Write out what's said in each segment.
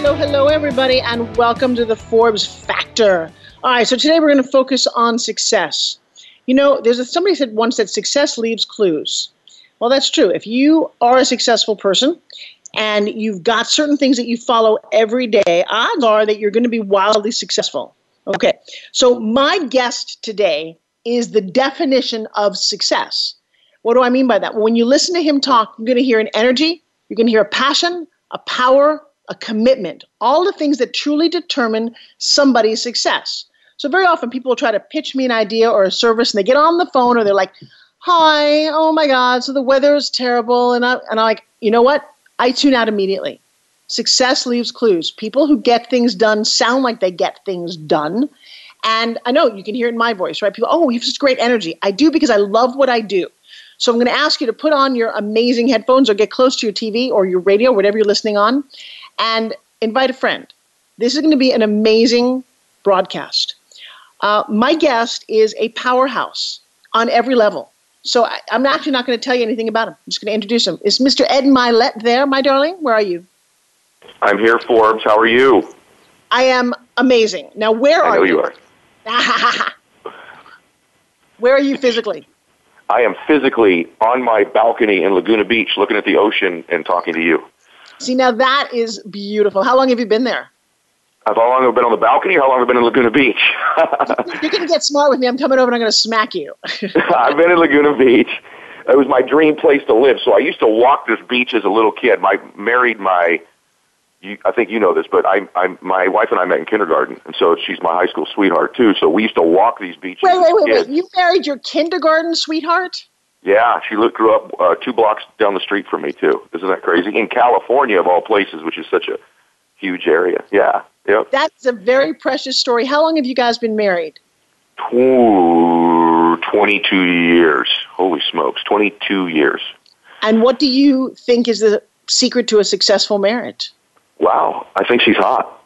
Hello, hello, everybody, and welcome to the Forbes Factor. All right, so today we're going to focus on success. You know, there's a, somebody said once that success leaves clues. Well, that's true. If you are a successful person and you've got certain things that you follow every day, odds are that you're going to be wildly successful. Okay, so my guest today is the definition of success. What do I mean by that? When you listen to him talk, you're going to hear an energy, you're going to hear a passion, a power, a commitment, all the things that truly determine somebody's success. So very often people try to pitch me an idea or a service and they get on the phone or they're like, hi, oh my God, so the weather is terrible. And, I, and I'm like, you know what? I tune out immediately. Success leaves clues. People who get things done sound like they get things done. And I know you can hear it in my voice, right? People, oh, you have such great energy. I do because I love what I do. So I'm going to ask you to put on your amazing headphones or get close to your TV or your radio, whatever you're listening on, and invite a friend. This is going to be an amazing broadcast. Uh, my guest is a powerhouse on every level. So I, am actually not going to tell you anything about him. I'm just going to introduce him. Is Mr. Ed Mylett there, my darling? Where are you? I'm here, Forbes. How are you? I am amazing. Now, where I are know you? you are. where are you physically? I am physically on my balcony in Laguna Beach looking at the ocean and talking to you. See, now that is beautiful. How long have you been there? How long have I been on the balcony? How long have I been in Laguna Beach? You're going to get smart with me. I'm coming over and I'm going to smack you. I've been in Laguna Beach. It was my dream place to live. So I used to walk this beach as a little kid. My married my, you, I think you know this, but I, I, my wife and I met in kindergarten, and so she's my high school sweetheart too. So we used to walk these beaches. Wait, wait, wait, kids. wait! You married your kindergarten sweetheart? Yeah, she looked, grew up uh, two blocks down the street from me too. Isn't that crazy? In California, of all places, which is such a huge area. Yeah. Yep. That's a very precious story. How long have you guys been married? Ooh, 22 years. Holy smokes, 22 years. And what do you think is the secret to a successful marriage? Wow, I think she's hot.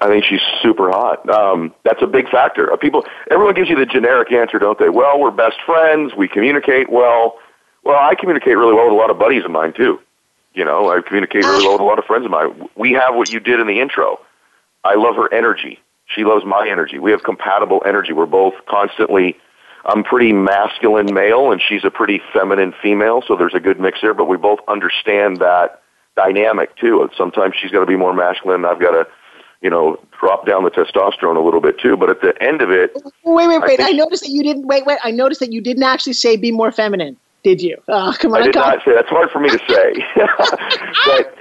I think she's super hot. Um, that's a big factor. Uh, People, everyone gives you the generic answer, don't they? Well, we're best friends. We communicate well. Well, I communicate really well with a lot of buddies of mine too. You know, I communicate really well with a lot of friends of mine. We have what you did in the intro. I love her energy. She loves my energy. We have compatible energy. We're both constantly. I'm pretty masculine male, and she's a pretty feminine female. So there's a good mix there. But we both understand that dynamic too. Sometimes she's got to be more masculine. I've got to you know, drop down the testosterone a little bit too. But at the end of it, wait, wait, wait! I, I, noticed that you didn't. Wait, wait! I noticed that you didn't actually say be more feminine. Did you? Oh, come on! I did not say. That's hard for me to say. but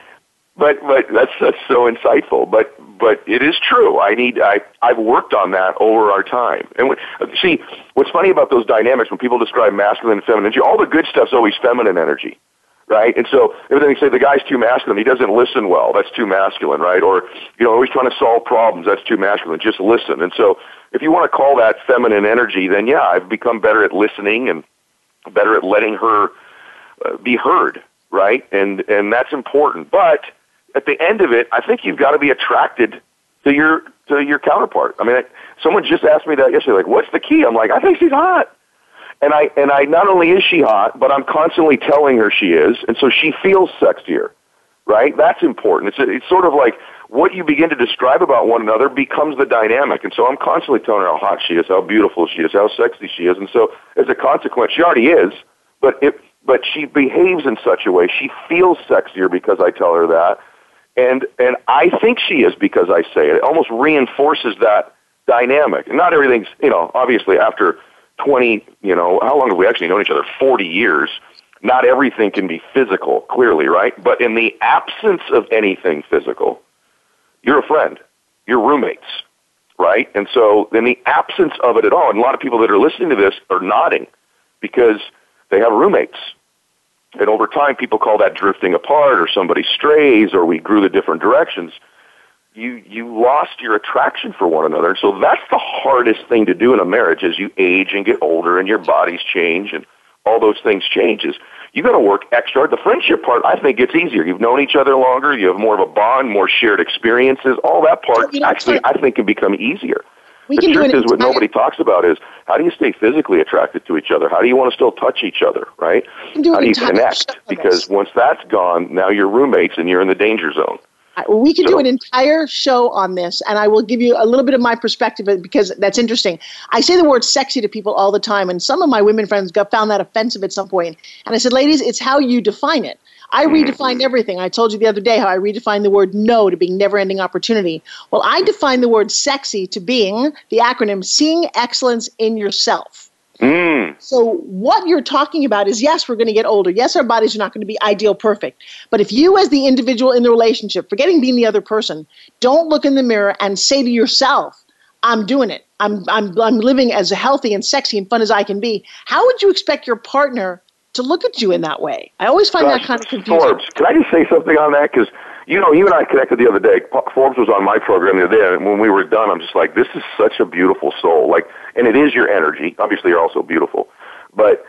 but but that's that's so insightful. But but it is true. I need. I I've worked on that over our time. And when, see, what's funny about those dynamics when people describe masculine and feminine energy, all the good stuff's always feminine energy right? And so everything they say the guy's too masculine, he doesn't listen well, that's too masculine, right? Or you know, always trying to solve problems, that's too masculine. Just listen. And so if you want to call that feminine energy, then yeah, I've become better at listening and better at letting her uh, be heard, right? And and that's important. But at the end of it, I think you've got to be attracted to your to your counterpart. I mean, I, someone just asked me that yesterday, like, "What's the key?" I'm like, "I think she's hot." And I and I not only is she hot, but I'm constantly telling her she is, and so she feels sexier, right? That's important. It's it's sort of like what you begin to describe about one another becomes the dynamic, and so I'm constantly telling her how hot she is, how beautiful she is, how sexy she is, and so as a consequence, she already is, but it but she behaves in such a way she feels sexier because I tell her that, and and I think she is because I say it. It almost reinforces that dynamic. And not everything's you know obviously after 20, you know, how long have we actually known each other? 40 years. Not everything can be physical, clearly, right? But in the absence of anything physical, you're a friend. You're roommates, right? And so in the absence of it at all, and a lot of people that are listening to this are nodding because they have roommates. And over time, people call that drifting apart, or somebody strays, or we grew the different directions. You you lost your attraction for one another, and so that's the hardest thing to do in a marriage as you age and get older, and your bodies change, and all those things change. Is you got to work extra hard. The friendship part, I think, gets easier. You've known each other longer. You have more of a bond, more shared experiences. All that part, you know, actually, I think, can become easier. We the truth is, what nobody talks about is how do you stay physically attracted to each other? How do you want to still touch each other, right? Do how do you connect? Because once that's gone, now you're roommates and you're in the danger zone. We could do an entire show on this, and I will give you a little bit of my perspective because that's interesting. I say the word sexy to people all the time, and some of my women friends got found that offensive at some point. And I said, ladies, it's how you define it. I mm-hmm. redefined everything. I told you the other day how I redefined the word no to being never ending opportunity. Well, I defined the word sexy to being the acronym seeing excellence in yourself. Mm. So, what you're talking about is yes, we're going to get older. Yes, our bodies are not going to be ideal perfect. But if you, as the individual in the relationship, forgetting being the other person, don't look in the mirror and say to yourself, I'm doing it. I'm, I'm, I'm living as healthy and sexy and fun as I can be. How would you expect your partner to look at you in that way? I always find Gosh, that kind of confusing. Forbes, can I just say something on that? Because you know, you and I connected the other day. Forbes was on my program the other day, and when we were done, I'm just like, this is such a beautiful soul. Like, and it is your energy. Obviously, you're also beautiful. But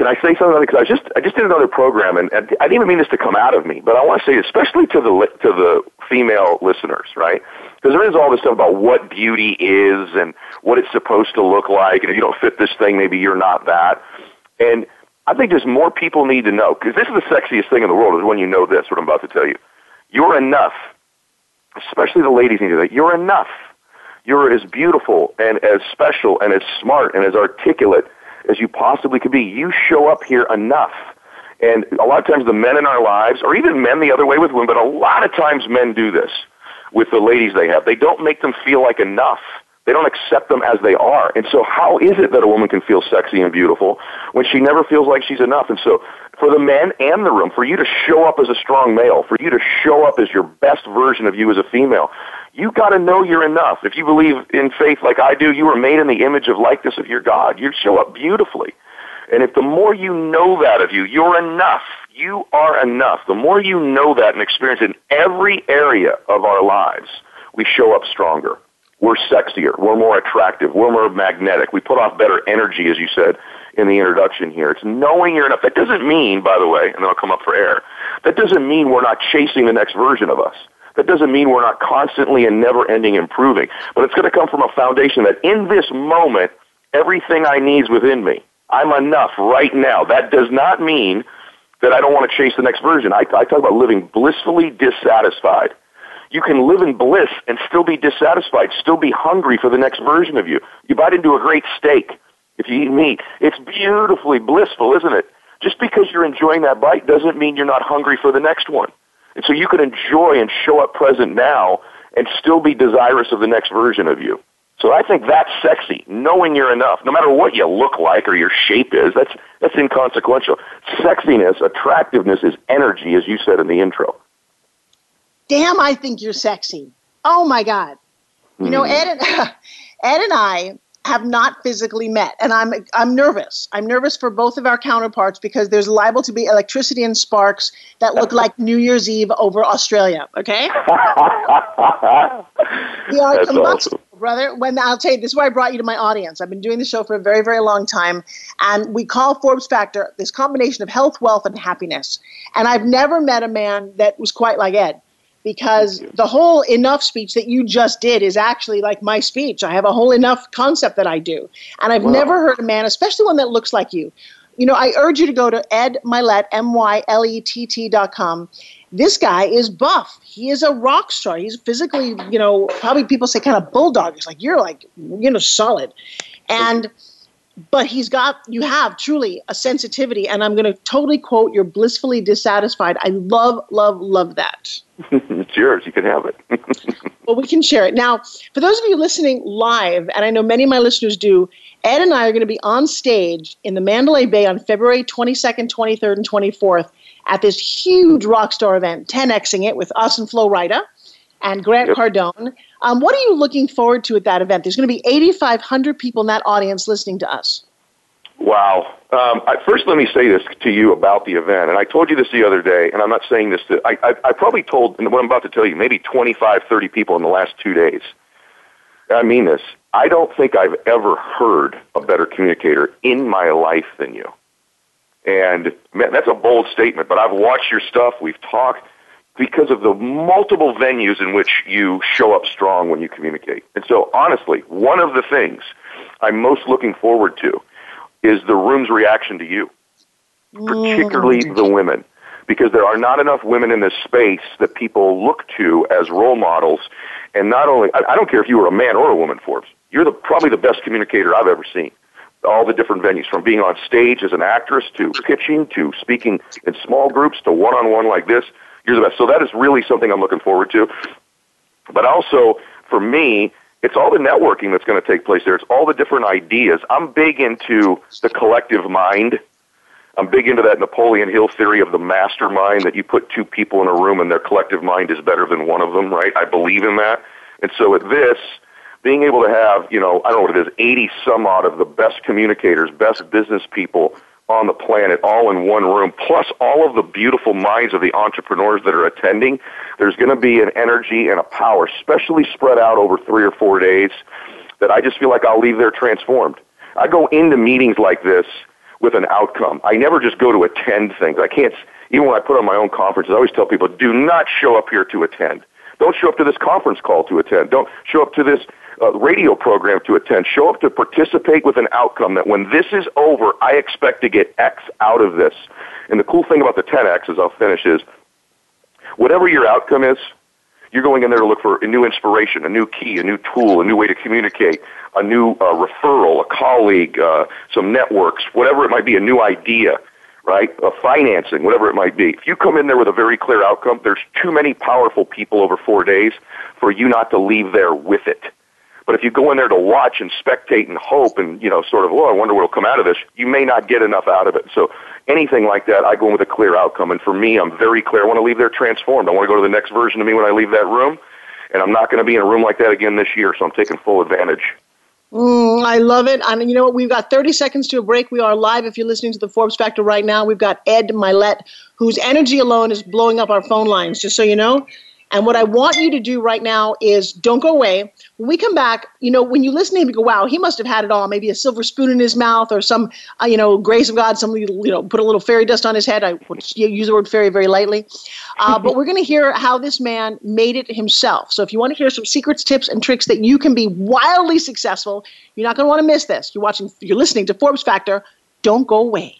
can I say something? Because I just I just did another program, and, and I didn't even mean this to come out of me, but I want to say, especially to the to the female listeners, right? Because there is all this stuff about what beauty is and what it's supposed to look like, and if you don't fit this thing, maybe you're not that. And I think there's more people need to know because this is the sexiest thing in the world is when you know this. What I'm about to tell you, you're enough. Especially the ladies need to that you're enough. You're as beautiful and as special and as smart and as articulate as you possibly could be. You show up here enough. And a lot of times the men in our lives, or even men the other way with women, but a lot of times men do this with the ladies they have. They don't make them feel like enough. They don't accept them as they are. And so how is it that a woman can feel sexy and beautiful when she never feels like she's enough? And so for the men and the room, for you to show up as a strong male, for you to show up as your best version of you as a female, you got to know you're enough. If you believe in faith like I do, you were made in the image of likeness of your God. You show up beautifully. And if the more you know that of you, you're enough. You are enough. The more you know that and experience it in every area of our lives, we show up stronger. We're sexier. We're more attractive. We're more magnetic. We put off better energy, as you said in the introduction here. It's knowing you're enough. That doesn't mean, by the way, and then I'll come up for air, that doesn't mean we're not chasing the next version of us. That doesn't mean we're not constantly and never ending improving. But it's going to come from a foundation that in this moment, everything I need is within me. I'm enough right now. That does not mean that I don't want to chase the next version. I, I talk about living blissfully dissatisfied. You can live in bliss and still be dissatisfied, still be hungry for the next version of you. You bite into a great steak if you eat meat. It's beautifully blissful, isn't it? Just because you're enjoying that bite doesn't mean you're not hungry for the next one. And so you can enjoy and show up present now and still be desirous of the next version of you. So I think that's sexy, knowing you're enough. No matter what you look like or your shape is, that's, that's inconsequential. Sexiness, attractiveness is energy, as you said in the intro. Damn, I think you're sexy. Oh my God. You know, hmm. Ed and, Ed and I have not physically met and i'm i'm nervous i'm nervous for both of our counterparts because there's liable to be electricity and sparks that look like new year's eve over australia okay we are That's awesome. brother when i'll tell you this is why i brought you to my audience i've been doing the show for a very very long time and we call forbes factor this combination of health wealth and happiness and i've never met a man that was quite like ed because the whole enough speech that you just did is actually like my speech. I have a whole enough concept that I do. And I've wow. never heard a man, especially one that looks like you. You know, I urge you to go to Ed Mylett, M Y L E T T dot com. This guy is buff. He is a rock star. He's physically, you know, probably people say kind of bulldog. It's like, you're like, you know, solid. And but he's got you have truly a sensitivity and i'm going to totally quote you're blissfully dissatisfied. I love love love that. It's yours. You can have it. Well we can share it. Now for those of you listening live and i know many of my listeners do ed and i are going to be on stage in the mandalay bay on february 22nd 23rd and 24th at this huge rock star event 10xing it with us and flo rida and grant yep. cardone um, what are you looking forward to at that event? There's going to be 8,500 people in that audience listening to us. Wow. Um, I, first, let me say this to you about the event, and I told you this the other day, and I'm not saying this to, I, I, I probably told, what I'm about to tell you, maybe 25, 30 people in the last two days. I mean this. I don't think I've ever heard a better communicator in my life than you. And man, that's a bold statement, but I've watched your stuff. We've talked because of the multiple venues in which you show up strong when you communicate. And so, honestly, one of the things I'm most looking forward to is the room's reaction to you, particularly mm. the women, because there are not enough women in this space that people look to as role models. And not only, I, I don't care if you were a man or a woman, Forbes, you're the, probably the best communicator I've ever seen. All the different venues, from being on stage as an actress to pitching to speaking in small groups to one on one like this, you're the best. So that is really something I'm looking forward to. But also, for me, it's all the networking that's going to take place there. It's all the different ideas. I'm big into the collective mind. I'm big into that Napoleon Hill theory of the mastermind that you put two people in a room and their collective mind is better than one of them, right? I believe in that. And so at this, being able to have, you know, I don't know what it is, 80 some odd of the best communicators, best business people on the planet all in one room, plus all of the beautiful minds of the entrepreneurs that are attending, there's going to be an energy and a power, especially spread out over three or four days, that I just feel like I'll leave there transformed. I go into meetings like this with an outcome. I never just go to attend things. I can't, even when I put on my own conferences, I always tell people, do not show up here to attend. Don't show up to this conference call to attend. Don't show up to this uh, radio program to attend. Show up to participate with an outcome that when this is over, I expect to get X out of this. And the cool thing about the 10X, as I'll finish, is whatever your outcome is, you're going in there to look for a new inspiration, a new key, a new tool, a new way to communicate, a new uh, referral, a colleague, uh, some networks, whatever it might be, a new idea, right? A financing, whatever it might be. If you come in there with a very clear outcome, there's too many powerful people over four days for you not to leave there with it. But if you go in there to watch and spectate and hope and, you know, sort of, well, I wonder what will come out of this, you may not get enough out of it. So anything like that, I go in with a clear outcome. And for me, I'm very clear. I want to leave there transformed. I want to go to the next version of me when I leave that room. And I'm not going to be in a room like that again this year. So I'm taking full advantage. Mm, I love it. And you know what? We've got 30 seconds to a break. We are live. If you're listening to the Forbes Factor right now, we've got Ed Mylett, whose energy alone is blowing up our phone lines, just so you know. And what I want you to do right now is don't go away. When we come back, you know, when you listen to him, you go, wow, he must have had it all. Maybe a silver spoon in his mouth or some, uh, you know, grace of God, somebody, you know, put a little fairy dust on his head. I use the word fairy very lightly. Uh, but we're going to hear how this man made it himself. So if you want to hear some secrets, tips, and tricks that you can be wildly successful, you're not going to want to miss this. You're watching, you're listening to Forbes Factor. Don't go away.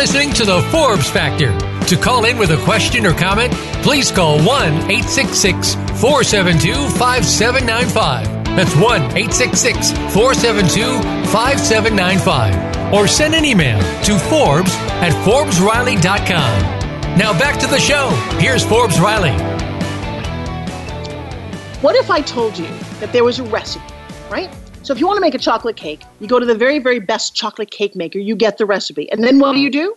Listening to the Forbes Factor. To call in with a question or comment, please call 1 866 472 5795. That's 1 866 472 5795 or send an email to Forbes at ForbesRiley.com. Now back to the show. Here's Forbes Riley. What if I told you that there was a recipe, right? So if you want to make a chocolate cake, you go to the very, very best chocolate cake maker, you get the recipe. And then what do you do?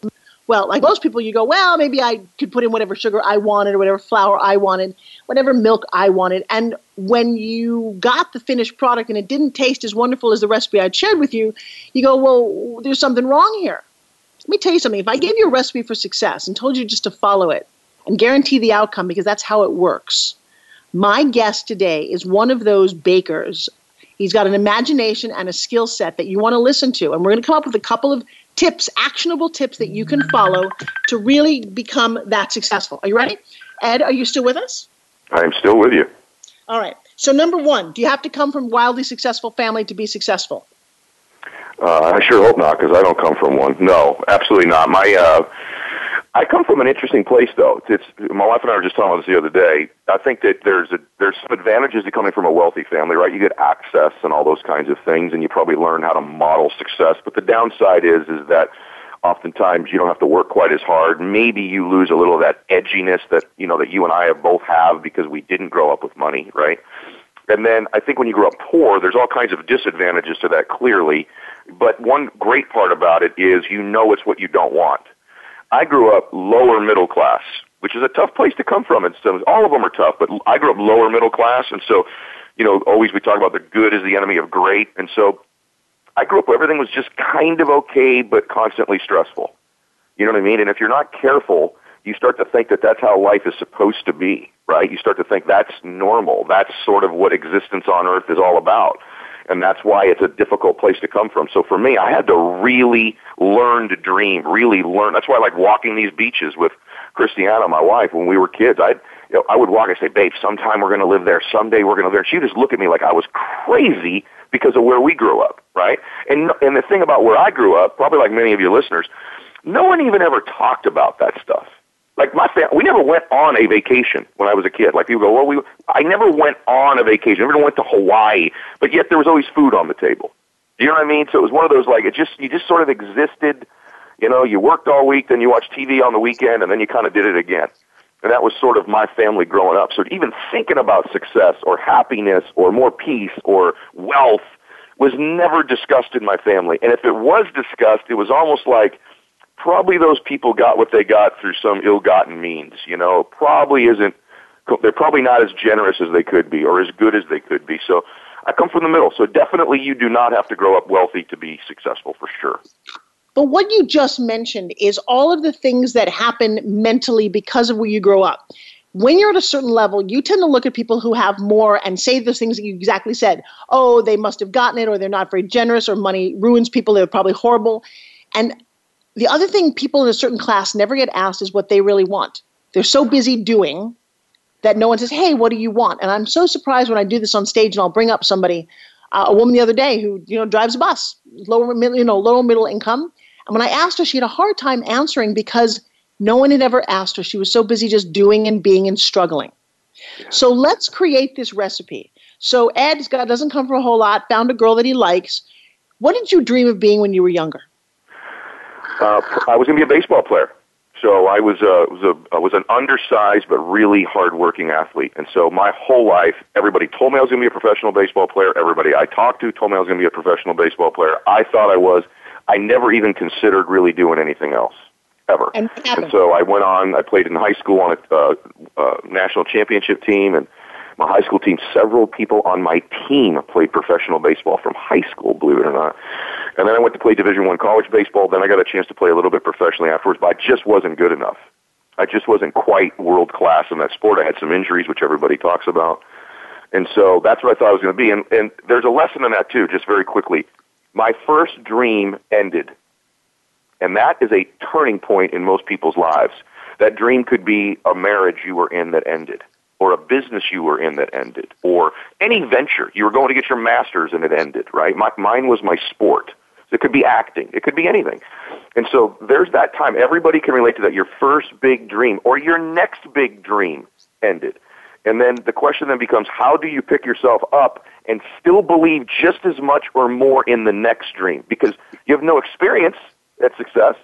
Well, like most people, you go, well, maybe I could put in whatever sugar I wanted or whatever flour I wanted, whatever milk I wanted. And when you got the finished product and it didn't taste as wonderful as the recipe I'd shared with you, you go, well, there's something wrong here. Let me tell you something. If I gave you a recipe for success and told you just to follow it and guarantee the outcome because that's how it works, my guest today is one of those bakers. He's got an imagination and a skill set that you want to listen to. And we're going to come up with a couple of tips, actionable tips that you can follow to really become that successful. Are you ready? Ed, are you still with us? I'm still with you. All right. So, number one, do you have to come from wildly successful family to be successful? Uh, I sure hope not, because I don't come from one. No, absolutely not. My uh, I come from an interesting place, though. It's my wife and I were just talking about this the other day. I think that there's a, there's some advantages to coming from a wealthy family, right? You get access and all those kinds of things, and you probably learn how to model success. But the downside is is that oftentimes you don't have to work quite as hard. Maybe you lose a little of that edginess that you know that you and I have both have because we didn't grow up with money, right? And then I think when you grow up poor, there's all kinds of disadvantages to that clearly. But one great part about it is you know it's what you don't want I grew up lower middle class, which is a tough place to come from. And so all of them are tough, but I grew up lower middle class, and so you know, always we talk about the good is the enemy of great, and so I grew up where everything was just kind of okay, but constantly stressful. You know what I mean? And if you're not careful, you start to think that that's how life is supposed to be, right? You start to think that's normal. That's sort of what existence on earth is all about and that's why it's a difficult place to come from. So for me, I had to really learn to dream, really learn. That's why I like walking these beaches with Christiana, my wife, when we were kids. I'd, you know, I would walk and say, "Babe, sometime we're going to live there. Someday we're going to live there." She would just look at me like I was crazy because of where we grew up, right? And and the thing about where I grew up, probably like many of your listeners, no one even ever talked about that stuff. Like my family, we never went on a vacation when I was a kid. Like people go, well, we, I never went on a vacation. I never went to Hawaii, but yet there was always food on the table. Do you know what I mean? So it was one of those like it just you just sort of existed. You know, you worked all week, then you watched TV on the weekend, and then you kind of did it again. And that was sort of my family growing up. So even thinking about success or happiness or more peace or wealth was never discussed in my family. And if it was discussed, it was almost like probably those people got what they got through some ill-gotten means. You know, probably isn't. They're probably not as generous as they could be, or as good as they could be. So, I come from the middle. So definitely, you do not have to grow up wealthy to be successful, for sure. But what you just mentioned is all of the things that happen mentally because of where you grow up. When you're at a certain level, you tend to look at people who have more and say those things that you exactly said. Oh, they must have gotten it, or they're not very generous, or money ruins people, they're probably horrible. And the other thing people in a certain class never get asked is what they really want. They're so busy doing that no one says, "Hey, what do you want?" And I'm so surprised when I do this on stage and I'll bring up somebody, uh, a woman the other day who you know drives a bus, lower middle, you know lower middle income. And when I asked her, she had a hard time answering because no one had ever asked her. She was so busy just doing and being and struggling. So let's create this recipe. So Ed doesn't come from a whole lot. Found a girl that he likes. What did you dream of being when you were younger? Uh, I was going to be a baseball player. So I was a was a I was an undersized but really hardworking athlete, and so my whole life, everybody told me I was going to be a professional baseball player. Everybody I talked to told me I was going to be a professional baseball player. I thought I was. I never even considered really doing anything else ever. And, and so I went on. I played in high school on a uh, uh, national championship team, and my high school team, several people on my team played professional baseball from high school, believe it or not. And then I went to play Division One college baseball. Then I got a chance to play a little bit professionally afterwards, but I just wasn't good enough. I just wasn't quite world class in that sport. I had some injuries, which everybody talks about. And so that's what I thought I was going to be. And, and there's a lesson in that too, just very quickly. My first dream ended. And that is a turning point in most people's lives. That dream could be a marriage you were in that ended or a business you were in that ended, or any venture you were going to get your master's and it ended, right? My, mine was my sport. It could be acting. It could be anything. And so there's that time. Everybody can relate to that. Your first big dream or your next big dream ended. And then the question then becomes, how do you pick yourself up and still believe just as much or more in the next dream? Because you have no experience at success.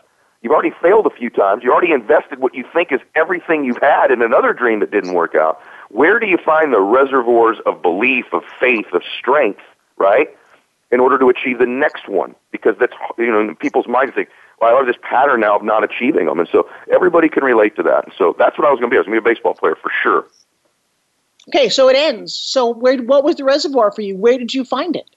You've already failed a few times. You already invested what you think is everything you've had in another dream that didn't work out. Where do you find the reservoirs of belief, of faith, of strength, right? In order to achieve the next one. Because that's, you know, in people's minds think, well, I have this pattern now of not achieving them. And so everybody can relate to that. And so that's what I was going to be. I was going to be a baseball player for sure. Okay, so it ends. So where, what was the reservoir for you? Where did you find it?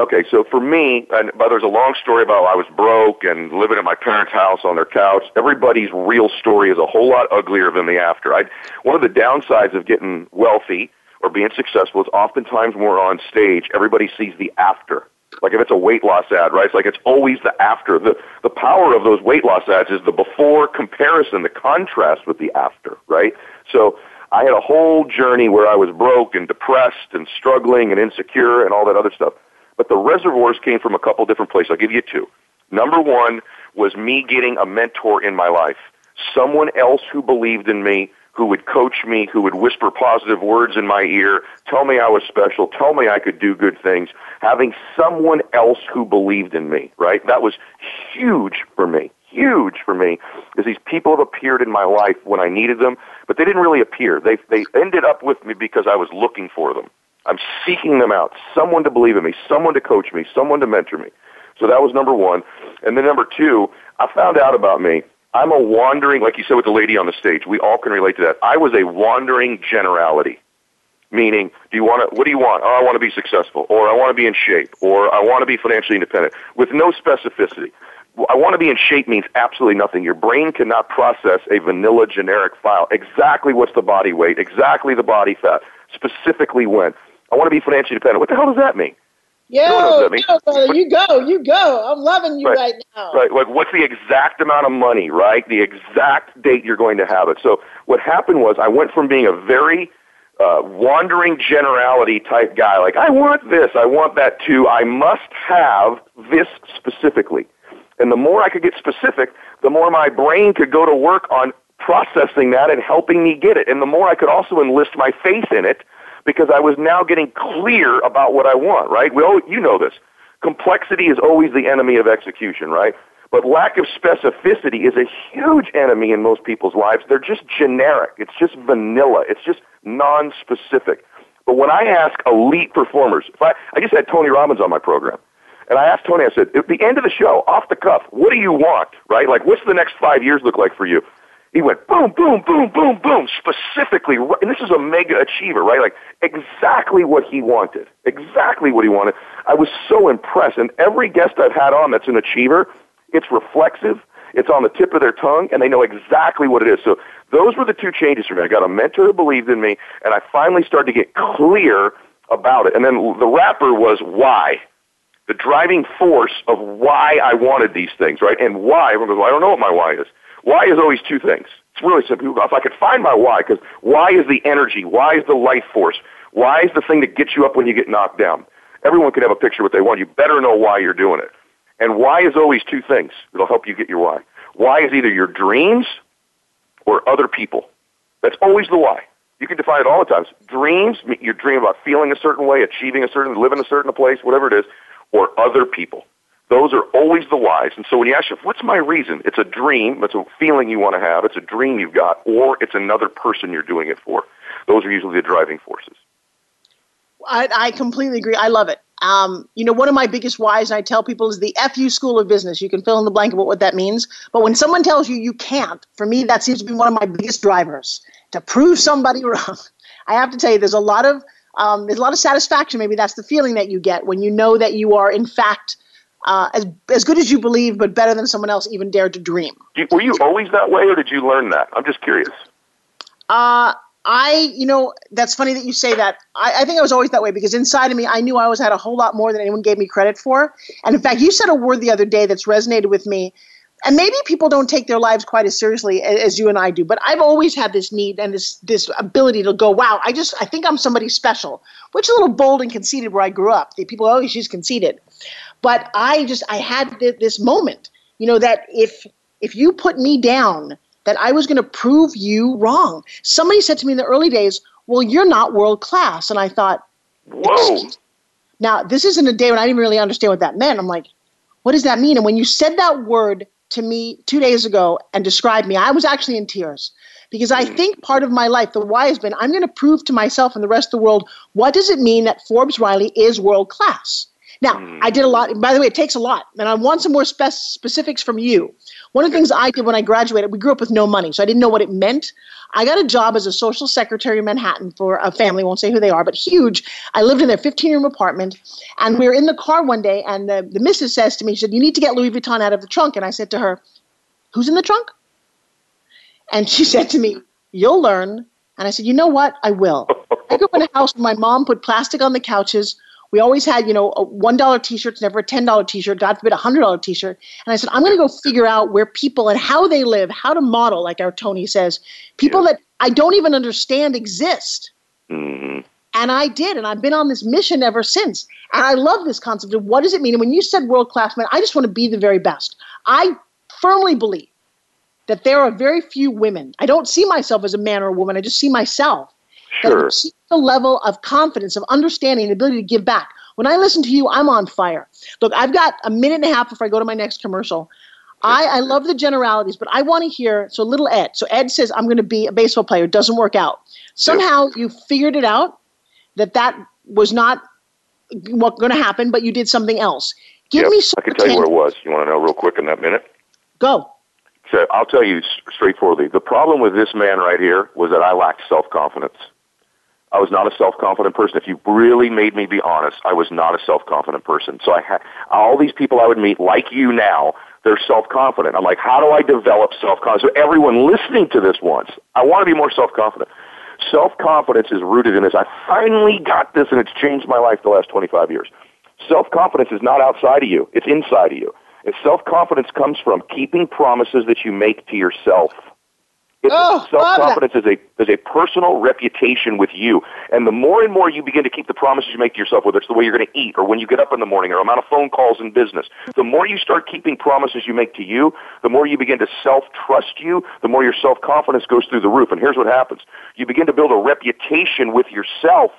Okay, so for me, and but there's a long story about I was broke and living at my parents' house on their couch. Everybody's real story is a whole lot uglier than the after. I one of the downsides of getting wealthy or being successful is oftentimes when we're on stage, everybody sees the after. Like if it's a weight loss ad, right? It's like it's always the after. The the power of those weight loss ads is the before comparison, the contrast with the after, right? So I had a whole journey where I was broke and depressed and struggling and insecure and all that other stuff. But the reservoirs came from a couple different places. I'll give you two. Number one was me getting a mentor in my life. Someone else who believed in me, who would coach me, who would whisper positive words in my ear, tell me I was special, tell me I could do good things. Having someone else who believed in me, right? That was huge for me huge for me is these people have appeared in my life when I needed them, but they didn't really appear. They they ended up with me because I was looking for them. I'm seeking them out, someone to believe in me, someone to coach me, someone to mentor me. So that was number one. And then number two, I found out about me. I'm a wandering, like you said with the lady on the stage. We all can relate to that. I was a wandering generality. Meaning, do you want to, what do you want? Oh, I want to be successful, or I want to be in shape, or I want to be financially independent, with no specificity. I want to be in shape means absolutely nothing. Your brain cannot process a vanilla generic file. Exactly what's the body weight, exactly the body fat, specifically when. I want to be financially independent. What the hell does that mean? Yo, yo brother, you go, you go. I'm loving you right, right now. Right, like what's the exact amount of money, right? The exact date you're going to have it. So what happened was I went from being a very uh, wandering generality type guy, like I want this, I want that too, I must have this specifically. And the more I could get specific, the more my brain could go to work on processing that and helping me get it. And the more I could also enlist my faith in it because I was now getting clear about what I want, right? We all, you know this. Complexity is always the enemy of execution, right? But lack of specificity is a huge enemy in most people's lives. They're just generic. It's just vanilla. It's just non-specific. But when I ask elite performers, if I, I just had Tony Robbins on my program, and I asked Tony, I said, at the end of the show, off the cuff, what do you want, right? Like, what's the next five years look like for you? He went boom, boom, boom, boom, boom, specifically, and this is a mega achiever, right? Like, exactly what he wanted. Exactly what he wanted. I was so impressed. And every guest I've had on that's an achiever, it's reflexive, it's on the tip of their tongue, and they know exactly what it is. So those were the two changes for me. I got a mentor who believed in me, and I finally started to get clear about it. And then the wrapper was why the driving force of why I wanted these things, right? And why, everyone goes, well, I don't know what my why is. Why is always two things. It's really simple. If I could find my why, because why is the energy, why is the life force, why is the thing that gets you up when you get knocked down. Everyone can have a picture of what they want. You better know why you're doing it. And why is always two things. It'll help you get your why. Why is either your dreams or other people. That's always the why. You can define it all the times. Dreams, you dream about feeling a certain way, achieving a certain, living a certain place, whatever it is or other people. Those are always the whys. And so when you ask yourself, what's my reason? It's a dream. It's a feeling you want to have. It's a dream you've got, or it's another person you're doing it for. Those are usually the driving forces. I, I completely agree. I love it. Um, you know, one of my biggest whys, and I tell people, is the FU School of Business. You can fill in the blank about what that means. But when someone tells you you can't, for me, that seems to be one of my biggest drivers to prove somebody wrong. I have to tell you, there's a lot of um, there's a lot of satisfaction. Maybe that's the feeling that you get when you know that you are, in fact, uh, as as good as you believe, but better than someone else even dared to dream. Were you always that way, or did you learn that? I'm just curious. Uh, I, you know, that's funny that you say that. I, I, think I was always that way because inside of me, I knew I always had a whole lot more than anyone gave me credit for. And in fact, you said a word the other day that's resonated with me and maybe people don't take their lives quite as seriously as you and I do, but I've always had this need and this this ability to go, wow, I just I think I'm somebody special, which is a little bold and conceited where I grew up. The people always she's conceited, but I just I had this moment, you know, that if if you put me down, that I was going to prove you wrong. Somebody said to me in the early days, well, you're not world class. And I thought, Whoa. Now, this isn't a day when I didn't really understand what that meant. I'm like, what does that mean? And when you said that word to me two days ago and described me, I was actually in tears because I Hmm. think part of my life, the why has been I'm going to prove to myself and the rest of the world what does it mean that Forbes Riley is world class. Now, Hmm. I did a lot. By the way, it takes a lot. And I want some more spec- specifics from you. One of the things I did when I graduated, we grew up with no money, so I didn't know what it meant. I got a job as a social secretary in Manhattan for a family, won't say who they are, but huge. I lived in their 15 room apartment, and we were in the car one day, and the, the missus says to me, she said, You need to get Louis Vuitton out of the trunk. And I said to her, Who's in the trunk? And she said to me, You'll learn. And I said, You know what? I will. I grew up in a house where my mom put plastic on the couches. We always had, you know, a $1 t shirts, never a $10 t shirt, God forbid a $100 t shirt. And I said, I'm going to go figure out where people and how they live, how to model, like our Tony says, people that I don't even understand exist. hmm And I did, and I've been on this mission ever since. And I love this concept of what does it mean? And when you said world class man, I just want to be the very best. I firmly believe that there are very few women. I don't see myself as a man or a woman. I just see myself Sure. the level of confidence, of understanding, the ability to give back. When I listen to you, I'm on fire. Look, I've got a minute and a half before I go to my next commercial. I, I love the generalities, but I want to hear. So, little Ed. So, Ed says, I'm going to be a baseball player. Doesn't work out. Somehow you figured it out that that was not what going to happen, but you did something else. Give Yep, me I can tell you where it was. You want to know real quick in that minute? Go. So I'll tell you straightforwardly. The problem with this man right here was that I lacked self confidence. I was not a self confident person. If you really made me be honest, I was not a self confident person. So I had all these people I would meet, like you now, they're self confident. I'm like, how do I develop self confidence? So everyone listening to this once, I want to be more self confident. Self confidence is rooted in this. I finally got this, and it's changed my life the last 25 years. Self confidence is not outside of you; it's inside of you. And self confidence comes from keeping promises that you make to yourself. It's Oh, self confidence is a is a personal reputation with you. And the more and more you begin to keep the promises you make to yourself, whether it's the way you're going to eat or when you get up in the morning or amount of phone calls in business, the more you start keeping promises you make to you, the more you begin to self trust you, the more your self confidence goes through the roof. And here's what happens. You begin to build a reputation with yourself.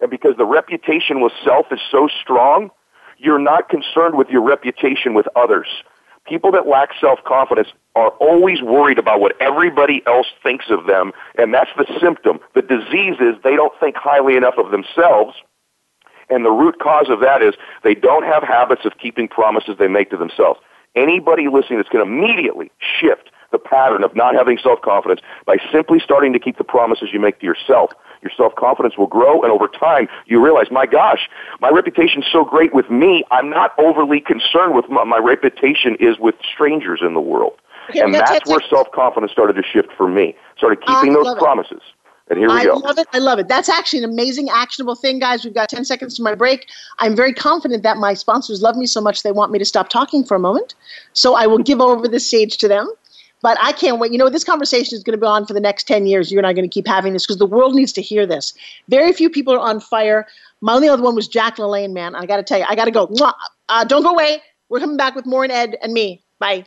And because the reputation with self is so strong, you're not concerned with your reputation with others. People that lack self-confidence are always worried about what everybody else thinks of them, and that's the symptom. The disease is they don't think highly enough of themselves, and the root cause of that is they don't have habits of keeping promises they make to themselves. Anybody listening that's going to immediately shift the pattern of not having self-confidence by simply starting to keep the promises you make to yourself, your self-confidence will grow, and over time, you realize, my gosh, my reputation's so great with me, I'm not overly concerned with my, my reputation is with strangers in the world. And that's where self-confidence started to shift for me. Started keeping I those love it. promises. And here we I go. I love it. I love it. That's actually an amazing, actionable thing, guys. We've got 10 seconds to my break. I'm very confident that my sponsors love me so much they want me to stop talking for a moment. So I will give over the stage to them. But I can't wait. You know, this conversation is going to go on for the next 10 years. You and I are going to keep having this because the world needs to hear this. Very few people are on fire. My only other one was Jack LaLanne, man. I got to tell you, I got to go. Uh, don't go away. We're coming back with more and Ed and me. Bye.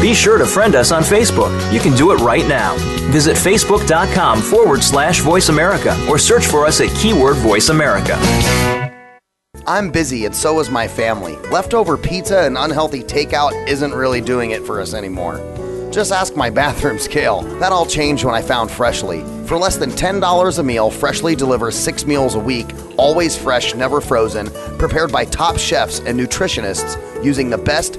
Be sure to friend us on Facebook. You can do it right now. Visit facebook.com forward slash voice America or search for us at keyword voice America. I'm busy and so is my family. Leftover pizza and unhealthy takeout isn't really doing it for us anymore. Just ask my bathroom scale. That all changed when I found Freshly. For less than $10 a meal, Freshly delivers six meals a week, always fresh, never frozen, prepared by top chefs and nutritionists using the best,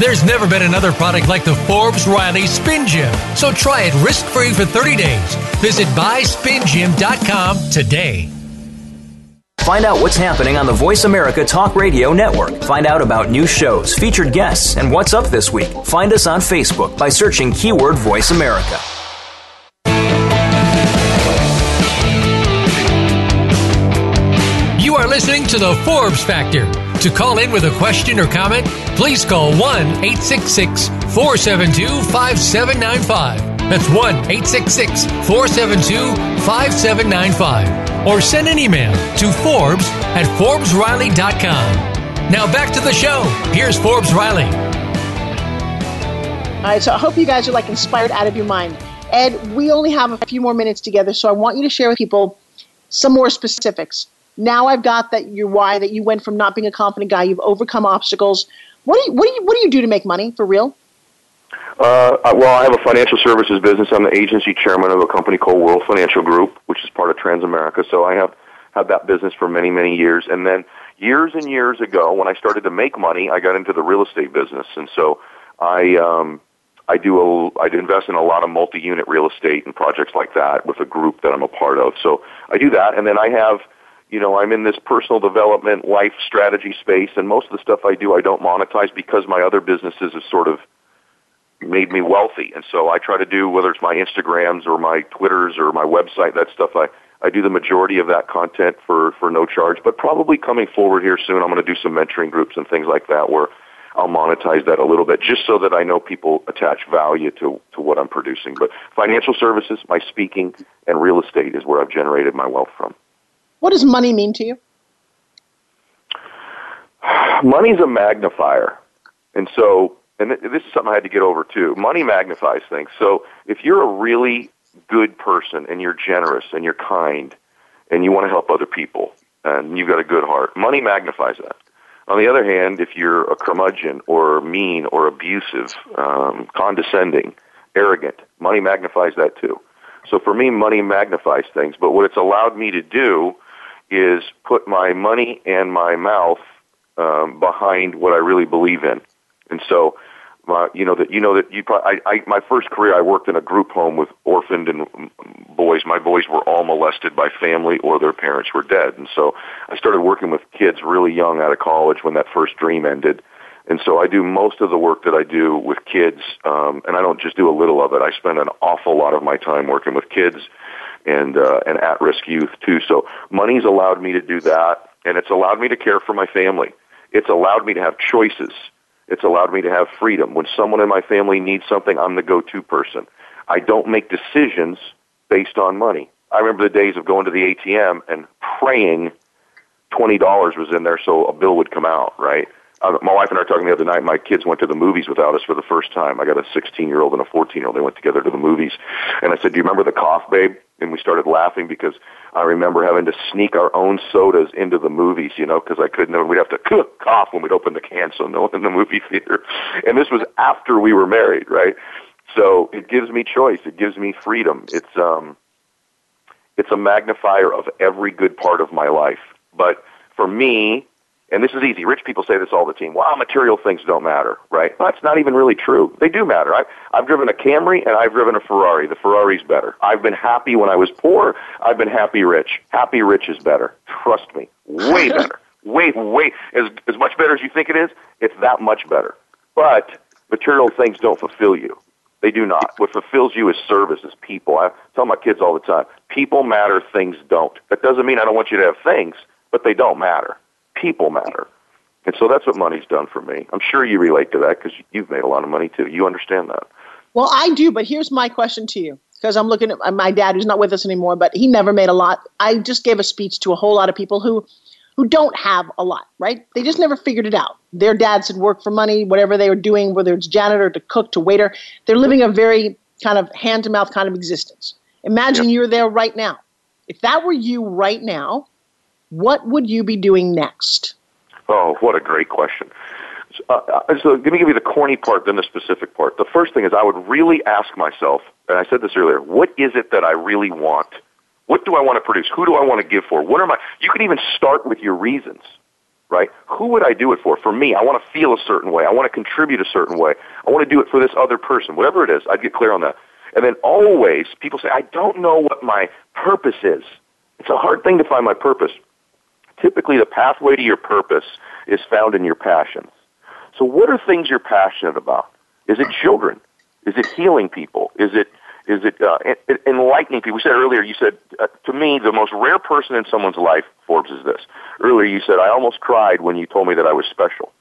There's never been another product like the Forbes Riley Spin Gym. So try it risk free for 30 days. Visit buyspingym.com today. Find out what's happening on the Voice America Talk Radio Network. Find out about new shows, featured guests, and what's up this week. Find us on Facebook by searching keyword Voice America. You are listening to the Forbes Factor. To call in with a question or comment, please call 1 866 472 5795. That's 1 866 472 5795. Or send an email to Forbes at ForbesRiley.com. Now back to the show. Here's Forbes Riley. All right, so I hope you guys are like inspired out of your mind. Ed, we only have a few more minutes together, so I want you to share with people some more specifics now I've got that your why that you went from not being a confident guy, you've overcome obstacles. What do you what do you what do you do to make money for real? Uh, well, I have a financial services business. I'm the agency chairman of a company called World Financial Group, which is part of Transamerica. So I have had that business for many, many years. And then years and years ago, when I started to make money, I got into the real estate business. And so I, um, I do a, I invest in a lot of multi-unit real estate and projects like that with a group that I'm a part of. So I do that, and then I have you know, I'm in this personal development, life strategy space, and most of the stuff I do I don't monetize because my other businesses have sort of made me wealthy. And so I try to do, whether it's my Instagrams or my Twitters or my website, that stuff, I, I do the majority of that content for, for no charge. But probably coming forward here soon, I'm going to do some mentoring groups and things like that where I'll monetize that a little bit just so that I know people attach value to, to what I'm producing. But financial services, my speaking, and real estate is where I've generated my wealth from. What does money mean to you? Money's a magnifier. And so, and this is something I had to get over too. Money magnifies things. So if you're a really good person and you're generous and you're kind and you want to help other people and you've got a good heart, money magnifies that. On the other hand, if you're a curmudgeon or mean or abusive, um, condescending, arrogant, money magnifies that too. So for me, money magnifies things. But what it's allowed me to do is put my money and my mouth um, behind what I really believe in. And so, uh, you know that you know that you. Probably, I, I my first career, I worked in a group home with orphaned and boys. My boys were all molested by family or their parents were dead, and so I started working with kids really young out of college when that first dream ended. And so I do most of the work that I do with kids, um, and I don't just do a little of it. I spend an awful lot of my time working with kids and uh, and at-risk youth too. So money's allowed me to do that, and it's allowed me to care for my family. It's allowed me to have choices. It's allowed me to have freedom. When someone in my family needs something, I'm the go-to person. I don't make decisions based on money. I remember the days of going to the ATM and praying twenty dollars was in there so a bill would come out, right? Uh, my wife and I were talking the other night. My kids went to the movies without us for the first time. I got a 16 year old and a 14 year old. They went together to the movies, and I said, "Do you remember the cough, babe?" And we started laughing because I remember having to sneak our own sodas into the movies, you know, because I couldn't. We'd have to cough when we'd open the can, so no one in the movie theater. And this was after we were married, right? So it gives me choice. It gives me freedom. It's um, it's a magnifier of every good part of my life. But for me, and this is easy. Rich people say this all the time. Wow, material things don't matter, right? Well, That's not even really true. They do matter. I've, I've driven a Camry and I've driven a Ferrari. The Ferrari's better. I've been happy when I was poor. I've been happy rich. Happy rich is better. Trust me. Way better. way, way, as, as much better as you think it is, it's that much better. But material things don't fulfill you. They do not. What fulfills you is service, is people. I tell my kids all the time, people matter, things don't. That doesn't mean I don't want you to have things but they don't matter. People matter. And so that's what money's done for me. I'm sure you relate to that because you've made a lot of money too. You understand that. Well, I do, but here's my question to you because I'm looking at uh, my dad who's not with us anymore, but he never made a lot. I just gave a speech to a whole lot of people who who don't have a lot, right? They just never figured it out. Their dads had worked for money, whatever they were doing, whether it's janitor to cook to waiter, they're living a very kind of hand to mouth kind of existence. Imagine yep. you're there right now. If that were you right now, what would you be doing next? Oh, what a great question. Uh, uh, so let me give you the corny part, then the specific part. The first thing is I would really ask myself, and I said this earlier, what is it that I really want? What do I want to produce? Who do I want to give for? What are my, you can even start with your reasons, right? Who would I do it for? For me, I want to feel a certain way. I want to contribute a certain way. I want to do it for this other person. Whatever it is, I'd get clear on that. And then always, people say, I don't know what my purpose is. It's a hard thing to find my purpose. Typically, the pathway to your purpose is found in your passions. So what are things you're passionate about? Is it children? Is it healing people? Is it is it uh, enlightening people? We said earlier, you said, uh, to me, the most rare person in someone's life, Forbes, is this. Earlier, you said, I almost cried when you told me that I was special.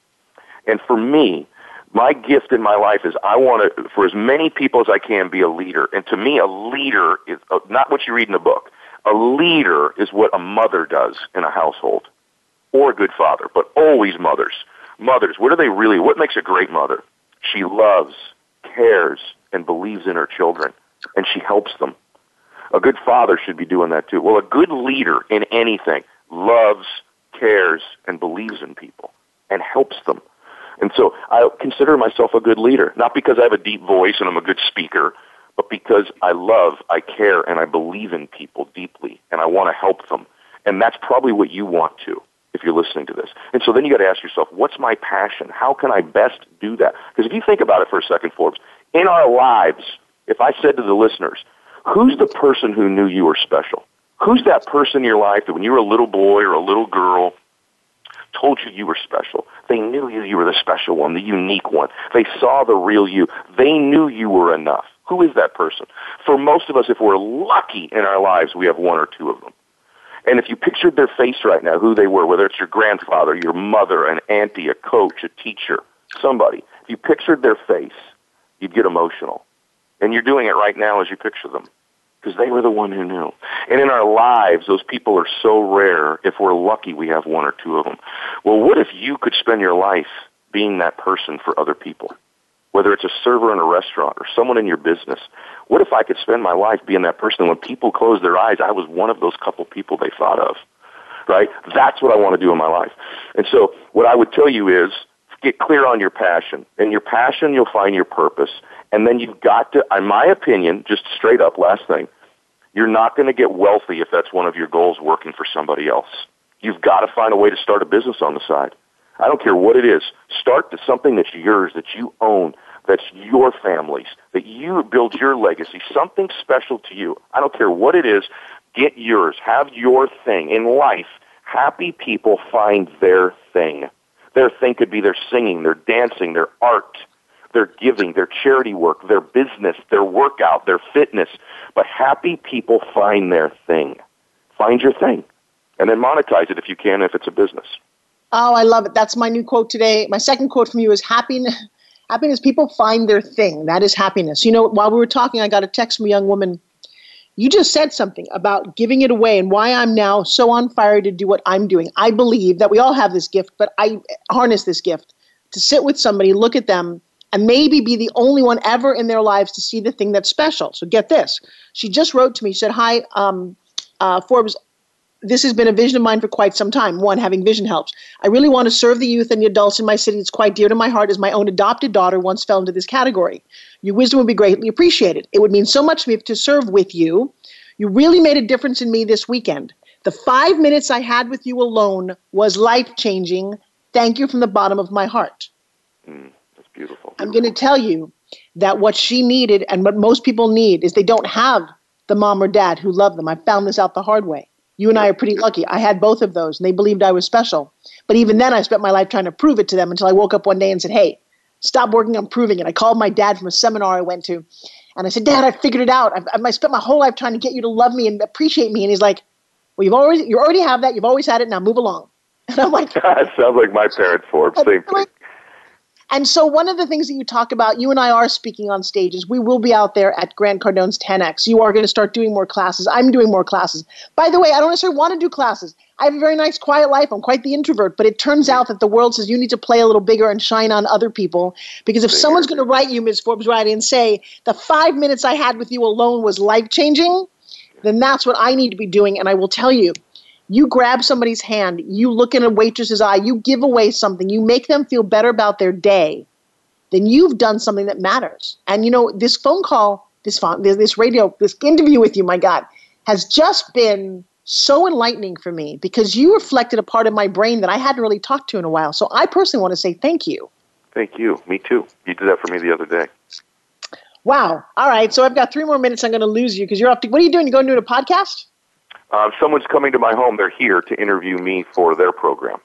And for me, my gift in my life is I want to, for as many people as I can, be a leader. And to me, a leader is uh, not what you read in a book. A leader is what a mother does in a household, or a good father, but always mothers. Mothers, what are they really? What makes a great mother? She loves, cares, and believes in her children, and she helps them. A good father should be doing that too. Well, a good leader in anything loves, cares, and believes in people and helps them. And so I consider myself a good leader, not because I have a deep voice and I'm a good speaker, but because I love, I care, and I believe in people deeply, and I want to help them. And that's probably what you want to if you're listening to this. And so then you got to ask yourself, what's my passion? How can I best do that? Because if you think about it for a second, Forbes, in our lives, if I said to the listeners, who's the person who knew you were special? Who's that person in your life that when you were a little boy or a little girl told you you were special? They knew you, you were the special one, the unique one. They saw the real you. They knew you were enough. Who is that person? For most of us, if we're lucky in our lives, we have one or two of them. And if you pictured their face right now, who they were, whether it's your grandfather, your mother, an auntie, a coach, a teacher, somebody, if you pictured their face, you'd get emotional. And you're doing it right now as you picture them. Because they were the one who knew. And in our lives, those people are so rare. If we're lucky, we have one or two of them. Well, what if you could spend your life being that person for other people? Whether it's a server in a restaurant or someone in your business, what if I could spend my life being that person? When people close their eyes, I was one of those couple people they thought of. Right? That's what I want to do in my life. And so what I would tell you is get clear on your passion. In your passion, you'll find your purpose. And then you've got to, in my opinion, just straight up, last thing, you're not going to get wealthy if that's one of your goals working for somebody else. You've got to find a way to start a business on the side. I don't care what it is. Start to something that's yours, that you own, that's your family's, that you build your legacy, something special to you. I don't care what it is, get yours. Have your thing. In life, happy people find their thing. Their thing could be their singing, their dancing, their art, their giving, their charity work, their business, their workout, their fitness. But happy people find their thing. Find your thing. And then monetize it if you can, if it's a business. Oh, I love it. That's my new quote today. My second quote from you is happiness happiness people find their thing. That is happiness. You know while we were talking i got a text from a young woman. You just said something about giving it away and why i'm now so on fire to do what i'm doing. I believe that we all have this gift but i harness this gift to sit with somebody look at them and maybe be the only one ever in their lives to see the thing that's special. So get this. She just wrote to me. Said hi um, uh, forbes this has been a vision of mine for quite some time. One, having vision helps. I really want to serve the youth and the adults in my city. It's quite dear to my heart as my own adopted daughter once fell into this category. Your wisdom would be greatly appreciated. It would mean so much to me to serve with you. You really made a difference in me this weekend. The five minutes I had with you alone was life changing. Thank you from the bottom of my heart. Mm, that's beautiful. I'm going to tell you that what she needed and what most people need is they don't have the mom or dad who love them. I found this out the hard way. You and I are pretty lucky. I had both of those, and they believed I was special. But even then, I spent my life trying to prove it to them until I woke up one day and said, Hey, stop working on proving it. I called my dad from a seminar I went to, and I said, Dad, I figured it out. I've, I spent my whole life trying to get you to love me and appreciate me. And he's like, Well, you've already you already have that. You've always had it. Now move along. And I'm like, that sounds like my parents' Forbes. Same thing. And so, one of the things that you talk about, you and I are speaking on stages. We will be out there at Grant Cardone's 10X. You are going to start doing more classes. I'm doing more classes. By the way, I don't necessarily want to do classes. I have a very nice, quiet life. I'm quite the introvert. But it turns out that the world says you need to play a little bigger and shine on other people. Because if someone's going to write you, Ms. Forbes Riley, and say, the five minutes I had with you alone was life changing, then that's what I need to be doing. And I will tell you, you grab somebody's hand, you look in a waitress's eye, you give away something, you make them feel better about their day, then you've done something that matters. And you know, this phone call, this phone, this radio, this interview with you, my God, has just been so enlightening for me because you reflected a part of my brain that I hadn't really talked to in a while. So I personally want to say thank you. Thank you. Me too. You did that for me the other day. Wow. All right. So I've got three more minutes. I'm going to lose you because you're off. To, what are you doing? You going to do a podcast? Uh, someone's coming to my home. They're here to interview me for their program.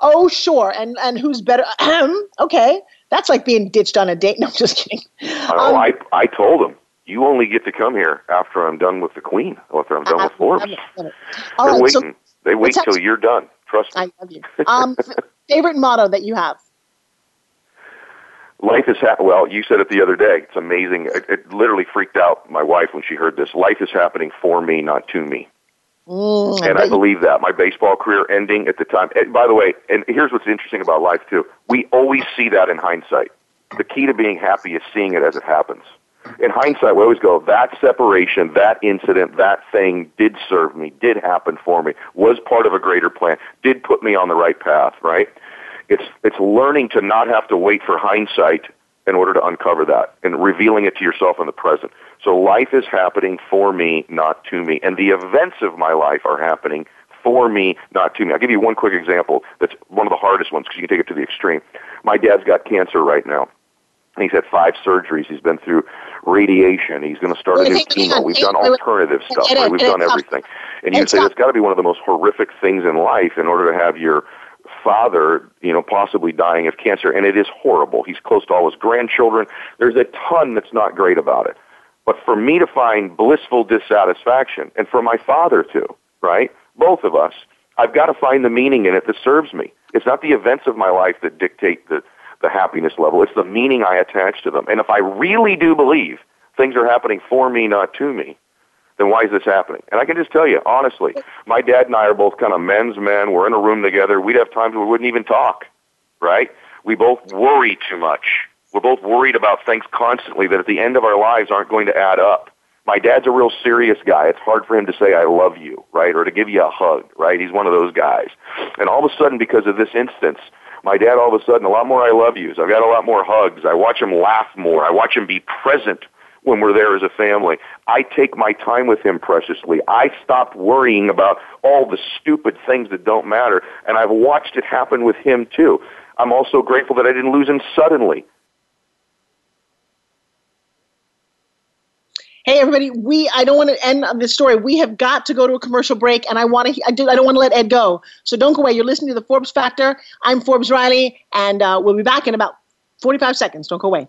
Oh, sure. And and who's better? okay, that's like being ditched on a date. No, I'm just kidding. Oh, um, I I told them you only get to come here after I'm done with the Queen, after I'm done with Forbes. They're right, waiting. So they wait till you're done. Trust me. I love you. Um, favorite motto that you have? Life is ha- well. You said it the other day. It's amazing. It, it literally freaked out my wife when she heard this. Life is happening for me, not to me. Mm, and I, believe that. My baseball career ending at the time. And by the way, and here's what's interesting about life too. We always see that in hindsight. The key to being happy is seeing it as it happens. In hindsight, we always go, that separation, that incident, that thing did serve me, did happen for me, was part of a greater plan, did put me on the right path, right? It's, it's learning to not have to wait for hindsight in order to uncover that and revealing it to yourself in the present. So life is happening for me, not to me. And the events of my life are happening for me, not to me. I'll give you one quick example that's one of the hardest ones because you can take it to the extreme. My dad's got cancer right now. He's had five surgeries. He's been through radiation. He's going to start a new chemo. We've done alternative stuff. Right? We've done everything. And you say that's got to be one of the most horrific things in life in order to have your father, you know, possibly dying of cancer, and it is horrible. He's close to all his grandchildren. There's a ton that's not great about it. But for me to find blissful dissatisfaction, and for my father too, right? Both of us, I've got to find the meaning in it that serves me. It's not the events of my life that dictate the, the happiness level. It's the meaning I attach to them. And if I really do believe things are happening for me, not to me, then why is this happening? And I can just tell you, honestly, my dad and I are both kind of men's men. We're in a room together. We'd have times we wouldn't even talk, right? We both worry too much. We're both worried about things constantly that at the end of our lives aren't going to add up. My dad's a real serious guy. It's hard for him to say, I love you, right? Or to give you a hug, right? He's one of those guys. And all of a sudden, because of this instance, my dad all of a sudden, a lot more I love yous. I've got a lot more hugs. I watch him laugh more. I watch him be present when we're there as a family. I take my time with him preciously. I stopped worrying about all the stupid things that don't matter, and I've watched it happen with him too. I'm also grateful that I didn't lose him suddenly. Hey everybody, we I don't want to end this story. We have got to go to a commercial break, and I want to I, do, I don't want to let Ed go. So don't go away. You're listening to the Forbes Factor. I'm Forbes Riley, and uh, we'll be back in about 45 seconds. Don't go away.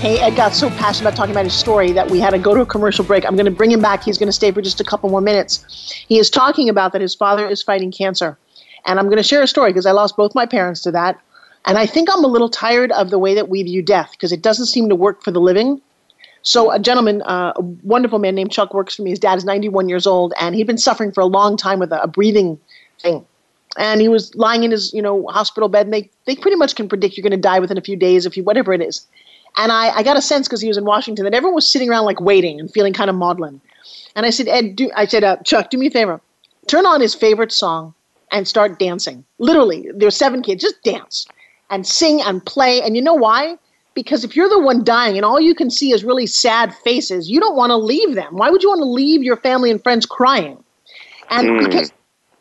Hey, Ed got so passionate about talking about his story that we had to go to a commercial break. I'm going to bring him back. He's going to stay for just a couple more minutes. He is talking about that his father is fighting cancer. And I'm going to share a story because I lost both my parents to that. And I think I'm a little tired of the way that we view death because it doesn't seem to work for the living. So a gentleman, uh, a wonderful man named Chuck works for me. His dad is 91 years old, and he'd been suffering for a long time with a, a breathing thing. And he was lying in his, you know, hospital bed, and they, they pretty much can predict you're going to die within a few days, if you whatever it is. And I, I got a sense because he was in Washington that everyone was sitting around like waiting and feeling kind of maudlin. And I said, Ed, do, I said, uh, Chuck, do me a favor, turn on his favorite song and start dancing. Literally, there's seven kids, just dance and sing and play. And you know why? because if you're the one dying and all you can see is really sad faces, you don't want to leave them. Why would you want to leave your family and friends crying? And mm. because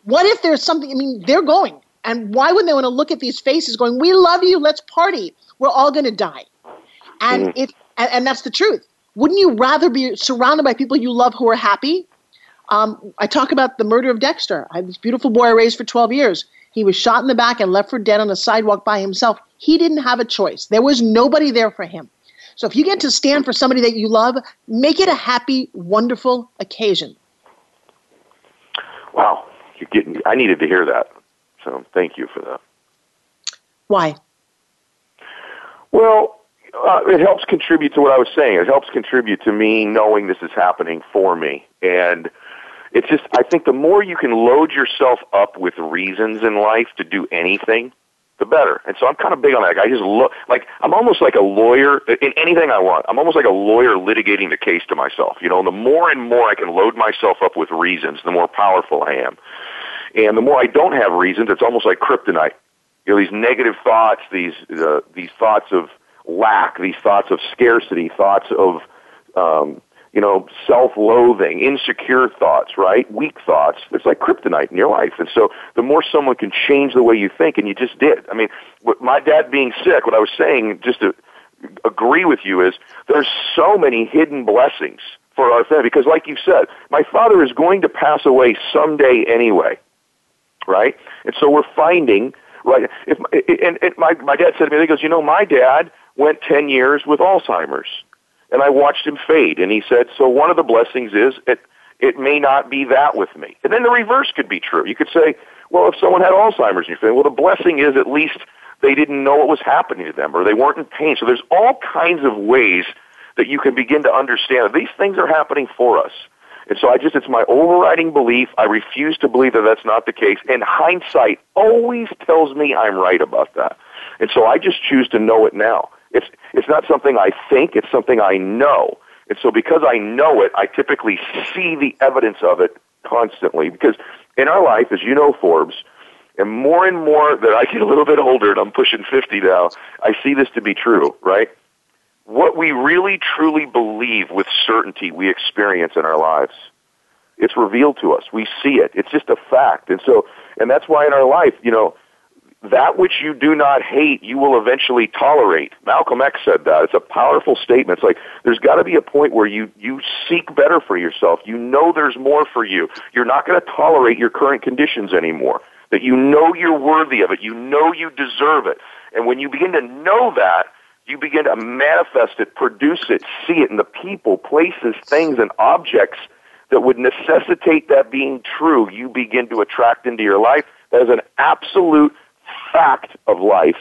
what if there's something, I mean, they're going. And why would they want to look at these faces going, We love you, let's party. We're all going to die. And mm. it and, and, that's the truth. Wouldn't you rather be surrounded by people you love who are happy? Um, I talk about the murder of Dexter. I had this beautiful boy I raised for 12 years. He was shot in the back and left for dead on a sidewalk by himself. He didn't have a choice. There was nobody there for him. So if you get to stand for somebody that you love, make it a happy, wonderful occasion. Wow, you're getting. I needed to hear that. So thank you for that. Why? Well, uh, it helps contribute to what I was saying. It helps contribute to me knowing this is happening for me, and it's just I think the more you can load yourself up with reasons in life to do anything, the better. And so I'm kind of big on that. I just look like I'm almost like a lawyer in anything I want. I'm almost like a lawyer litigating the case to myself. You know, the more and more I can load myself up with reasons, the more powerful I am. And the more I don't have reasons, it's almost like kryptonite. You know, these negative thoughts, these uh, these thoughts of lack, these thoughts of scarcity, thoughts of um, you know, self-loathing, insecure thoughts, right? Weak thoughts. It's like kryptonite in your life. And so the more someone can change the way you think, and you just did. I mean, what my dad being sick, what I was saying, just to agree with you, is there's so many hidden blessings for our family. Because like you said, my father is going to pass away someday anyway, right? And so we're finding, right? If, and, and my, my dad said to me, he goes, you know, my dad went 10 years with Alzheimer's and I watched him fade. And he said, so one of the blessings is it, it may not be that with me. And then the reverse could be true. You could say, well, if someone had Alzheimer's and you're saying, well, the blessing is at least they didn't know what was happening to them or they weren't in pain. So there's all kinds of ways that you can begin to understand that these things are happening for us. And so I just, it's my overriding belief. I refuse to believe that that's not the case. And hindsight always tells me I'm right about that. And so I just choose to know it now. It's, it's not something I think, it's something I know. And so because I know it, I typically see the evidence of it constantly. Because in our life, as you know, Forbes, and more and more that I get a little bit older, and I'm pushing 50 now, I see this to be true, right? What we really truly believe with certainty we experience in our lives. It's revealed to us. We see it. It's just a fact. And so, and that's why in our life, you know, that which you do not hate, you will eventually tolerate. Malcolm X said that. It's a powerful statement. It's like there's got to be a point where you you seek better for yourself. You know there's more for you. You're not going to tolerate your current conditions anymore. That you know you're worthy of it. You know you deserve it. And when you begin to know that, you begin to manifest it, produce it, see it in the people, places, things, and objects that would necessitate that being true. You begin to attract into your life. That is an absolute fact of life.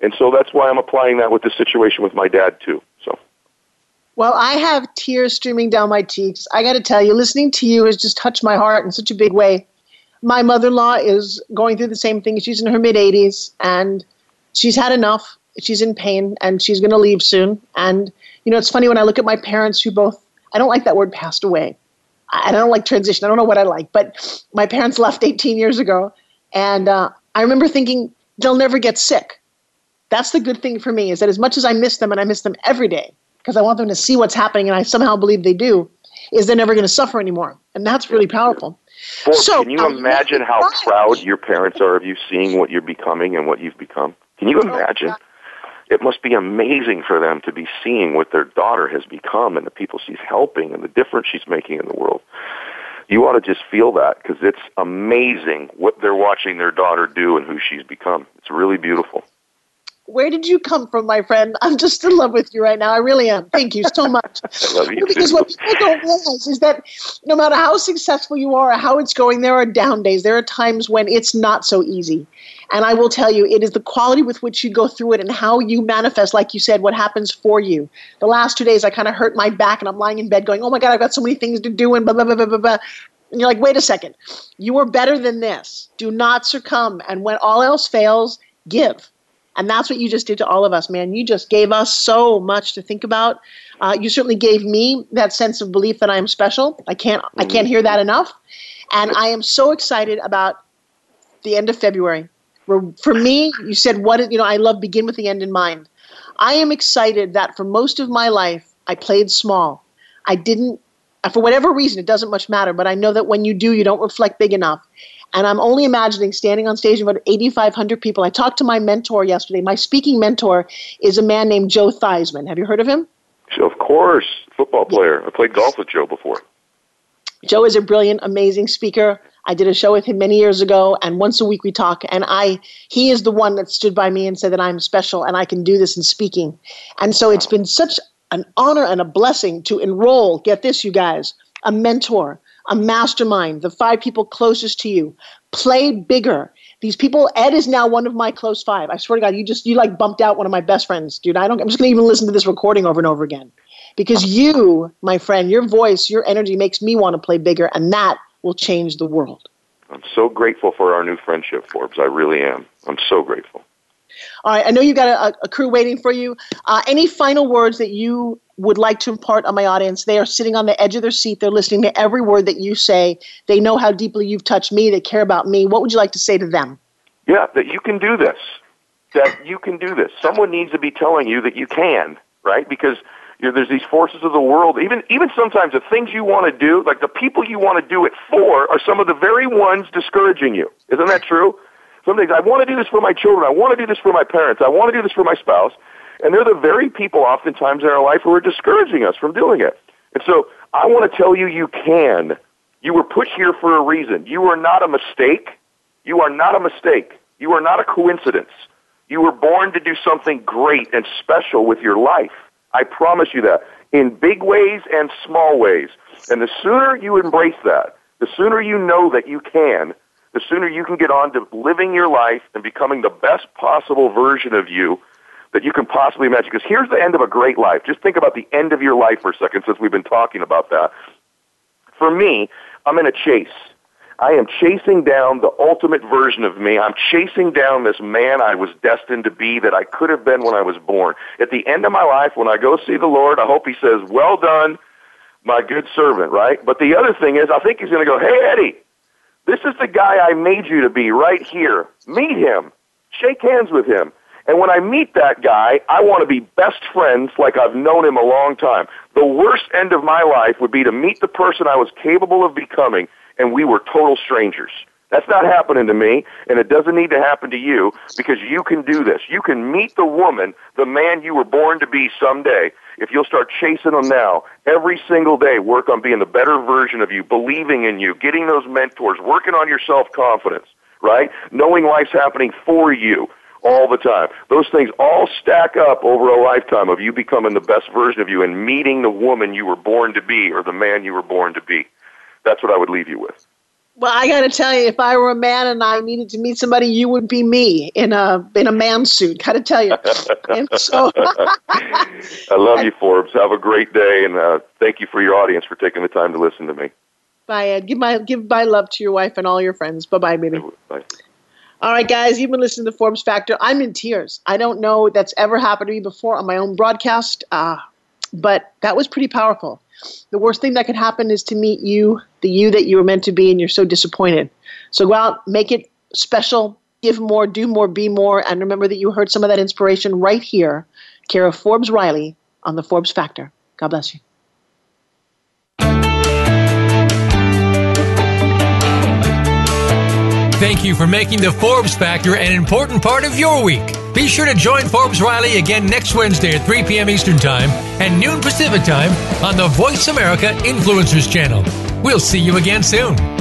And so that's why I'm applying that with the situation with my dad too. So well, I have tears streaming down my cheeks. I got to tell you, listening to you has just touched my heart in such a big way. My mother in law is going through the same thing. She's in her mid 80s and she's had enough. She's in pain and she's going to leave soon. And, you know, it's funny when I look at my parents who both, I don't like that word passed away. I don't like transition. I don't know what I like, but my parents left 18 years ago, and uh, I remember thinking they'll never get sick. That's the good thing for me is that as much as I miss them, and I miss them every day because I want them to see what's happening, and I somehow believe they do, is they're never going to suffer anymore, and that's really powerful. Forbes, so, can you um, imagine how proud your parents are of you seeing what you're becoming and what you've become? Can you oh, imagine? It must be amazing for them to be seeing what their daughter has become and the people she's helping and the difference she's making in the world. You ought to just feel that because it's amazing what they're watching their daughter do and who she's become. It's really beautiful where did you come from, my friend? I'm just in love with you right now. I really am. Thank you so much. I love you because too. what people don't realize is that no matter how successful you are or how it's going, there are down days. There are times when it's not so easy. And I will tell you, it is the quality with which you go through it and how you manifest, like you said, what happens for you. The last two days, I kind of hurt my back and I'm lying in bed going, oh my God, I've got so many things to do and blah, blah, blah, blah, blah, blah. And you're like, wait a second. You are better than this. Do not succumb. And when all else fails, give and that's what you just did to all of us, man. You just gave us so much to think about. Uh, you certainly gave me that sense of belief that I am special. I can't I can't hear that enough. And I am so excited about the end of February. Where for me, you said what you know, I love begin with the end in mind. I am excited that for most of my life I played small. I didn't for whatever reason, it doesn't much matter, but I know that when you do, you don't reflect big enough. And I'm only imagining standing on stage in front of 8,500 people. I talked to my mentor yesterday. My speaking mentor is a man named Joe Theismann. Have you heard of him? Of course, football player. I played golf with Joe before. Joe is a brilliant, amazing speaker. I did a show with him many years ago, and once a week we talk. And I, he is the one that stood by me and said that I'm special and I can do this in speaking. And so it's been such an honor and a blessing to enroll. Get this, you guys, a mentor a mastermind, the five people closest to you. Play bigger. These people, Ed is now one of my close five. I swear to God, you just you like bumped out one of my best friends, dude. I don't. I'm just gonna even listen to this recording over and over again, because you, my friend, your voice, your energy makes me want to play bigger, and that will change the world. I'm so grateful for our new friendship, Forbes. I really am. I'm so grateful. All right, I know you got a, a crew waiting for you. Uh, any final words that you would like to impart on my audience? They are sitting on the edge of their seat. They're listening to every word that you say. They know how deeply you've touched me. They care about me. What would you like to say to them? Yeah, that you can do this. That you can do this. Someone needs to be telling you that you can, right? Because you know, there's these forces of the world. Even even sometimes the things you want to do, like the people you want to do it for, are some of the very ones discouraging you. Isn't that true? Some things I want to do this for my children. I want to do this for my parents. I want to do this for my spouse. And they're the very people oftentimes in our life who are discouraging us from doing it. And so I want to tell you, you can. You were put here for a reason. You are not a mistake. You are not a mistake. You are not a coincidence. You were born to do something great and special with your life. I promise you that. In big ways and small ways. And the sooner you embrace that, the sooner you know that you can, the sooner you can get on to living your life and becoming the best possible version of you that you can possibly imagine. Because here's the end of a great life. Just think about the end of your life for a second since we've been talking about that. For me, I'm in a chase. I am chasing down the ultimate version of me. I'm chasing down this man I was destined to be that I could have been when I was born. At the end of my life, when I go see the Lord, I hope he says, well done, my good servant, right? But the other thing is, I think he's going to go, hey, Eddie, this is the guy I made you to be right here. Meet him. Shake hands with him. And when I meet that guy, I want to be best friends like I've known him a long time. The worst end of my life would be to meet the person I was capable of becoming and we were total strangers. That's not happening to me, and it doesn't need to happen to you because you can do this. You can meet the woman, the man you were born to be someday, if you'll start chasing them now, every single day, work on being the better version of you, believing in you, getting those mentors, working on your self confidence, right? Knowing life's happening for you all the time. Those things all stack up over a lifetime of you becoming the best version of you and meeting the woman you were born to be or the man you were born to be. That's what I would leave you with. Well, I got to tell you, if I were a man and I needed to meet somebody, you would be me in a in a man suit. Got to tell you. so, I love you, Forbes. Have a great day, and uh, thank you for your audience for taking the time to listen to me. Bye, Ed. Give my give my love to your wife and all your friends. Bye, bye, baby. Bye. All right, guys, you've been listening to Forbes Factor. I'm in tears. I don't know that's ever happened to me before on my own broadcast. Uh, but that was pretty powerful. The worst thing that could happen is to meet you, the you that you were meant to be, and you're so disappointed. So go out, make it special, give more, do more, be more, and remember that you heard some of that inspiration right here, care of Forbes Riley on the Forbes Factor. God bless you. Thank you for making the Forbes Factor an important part of your week. Be sure to join Forbes Riley again next Wednesday at 3 p.m. Eastern Time and noon Pacific Time on the Voice America Influencers channel. We'll see you again soon.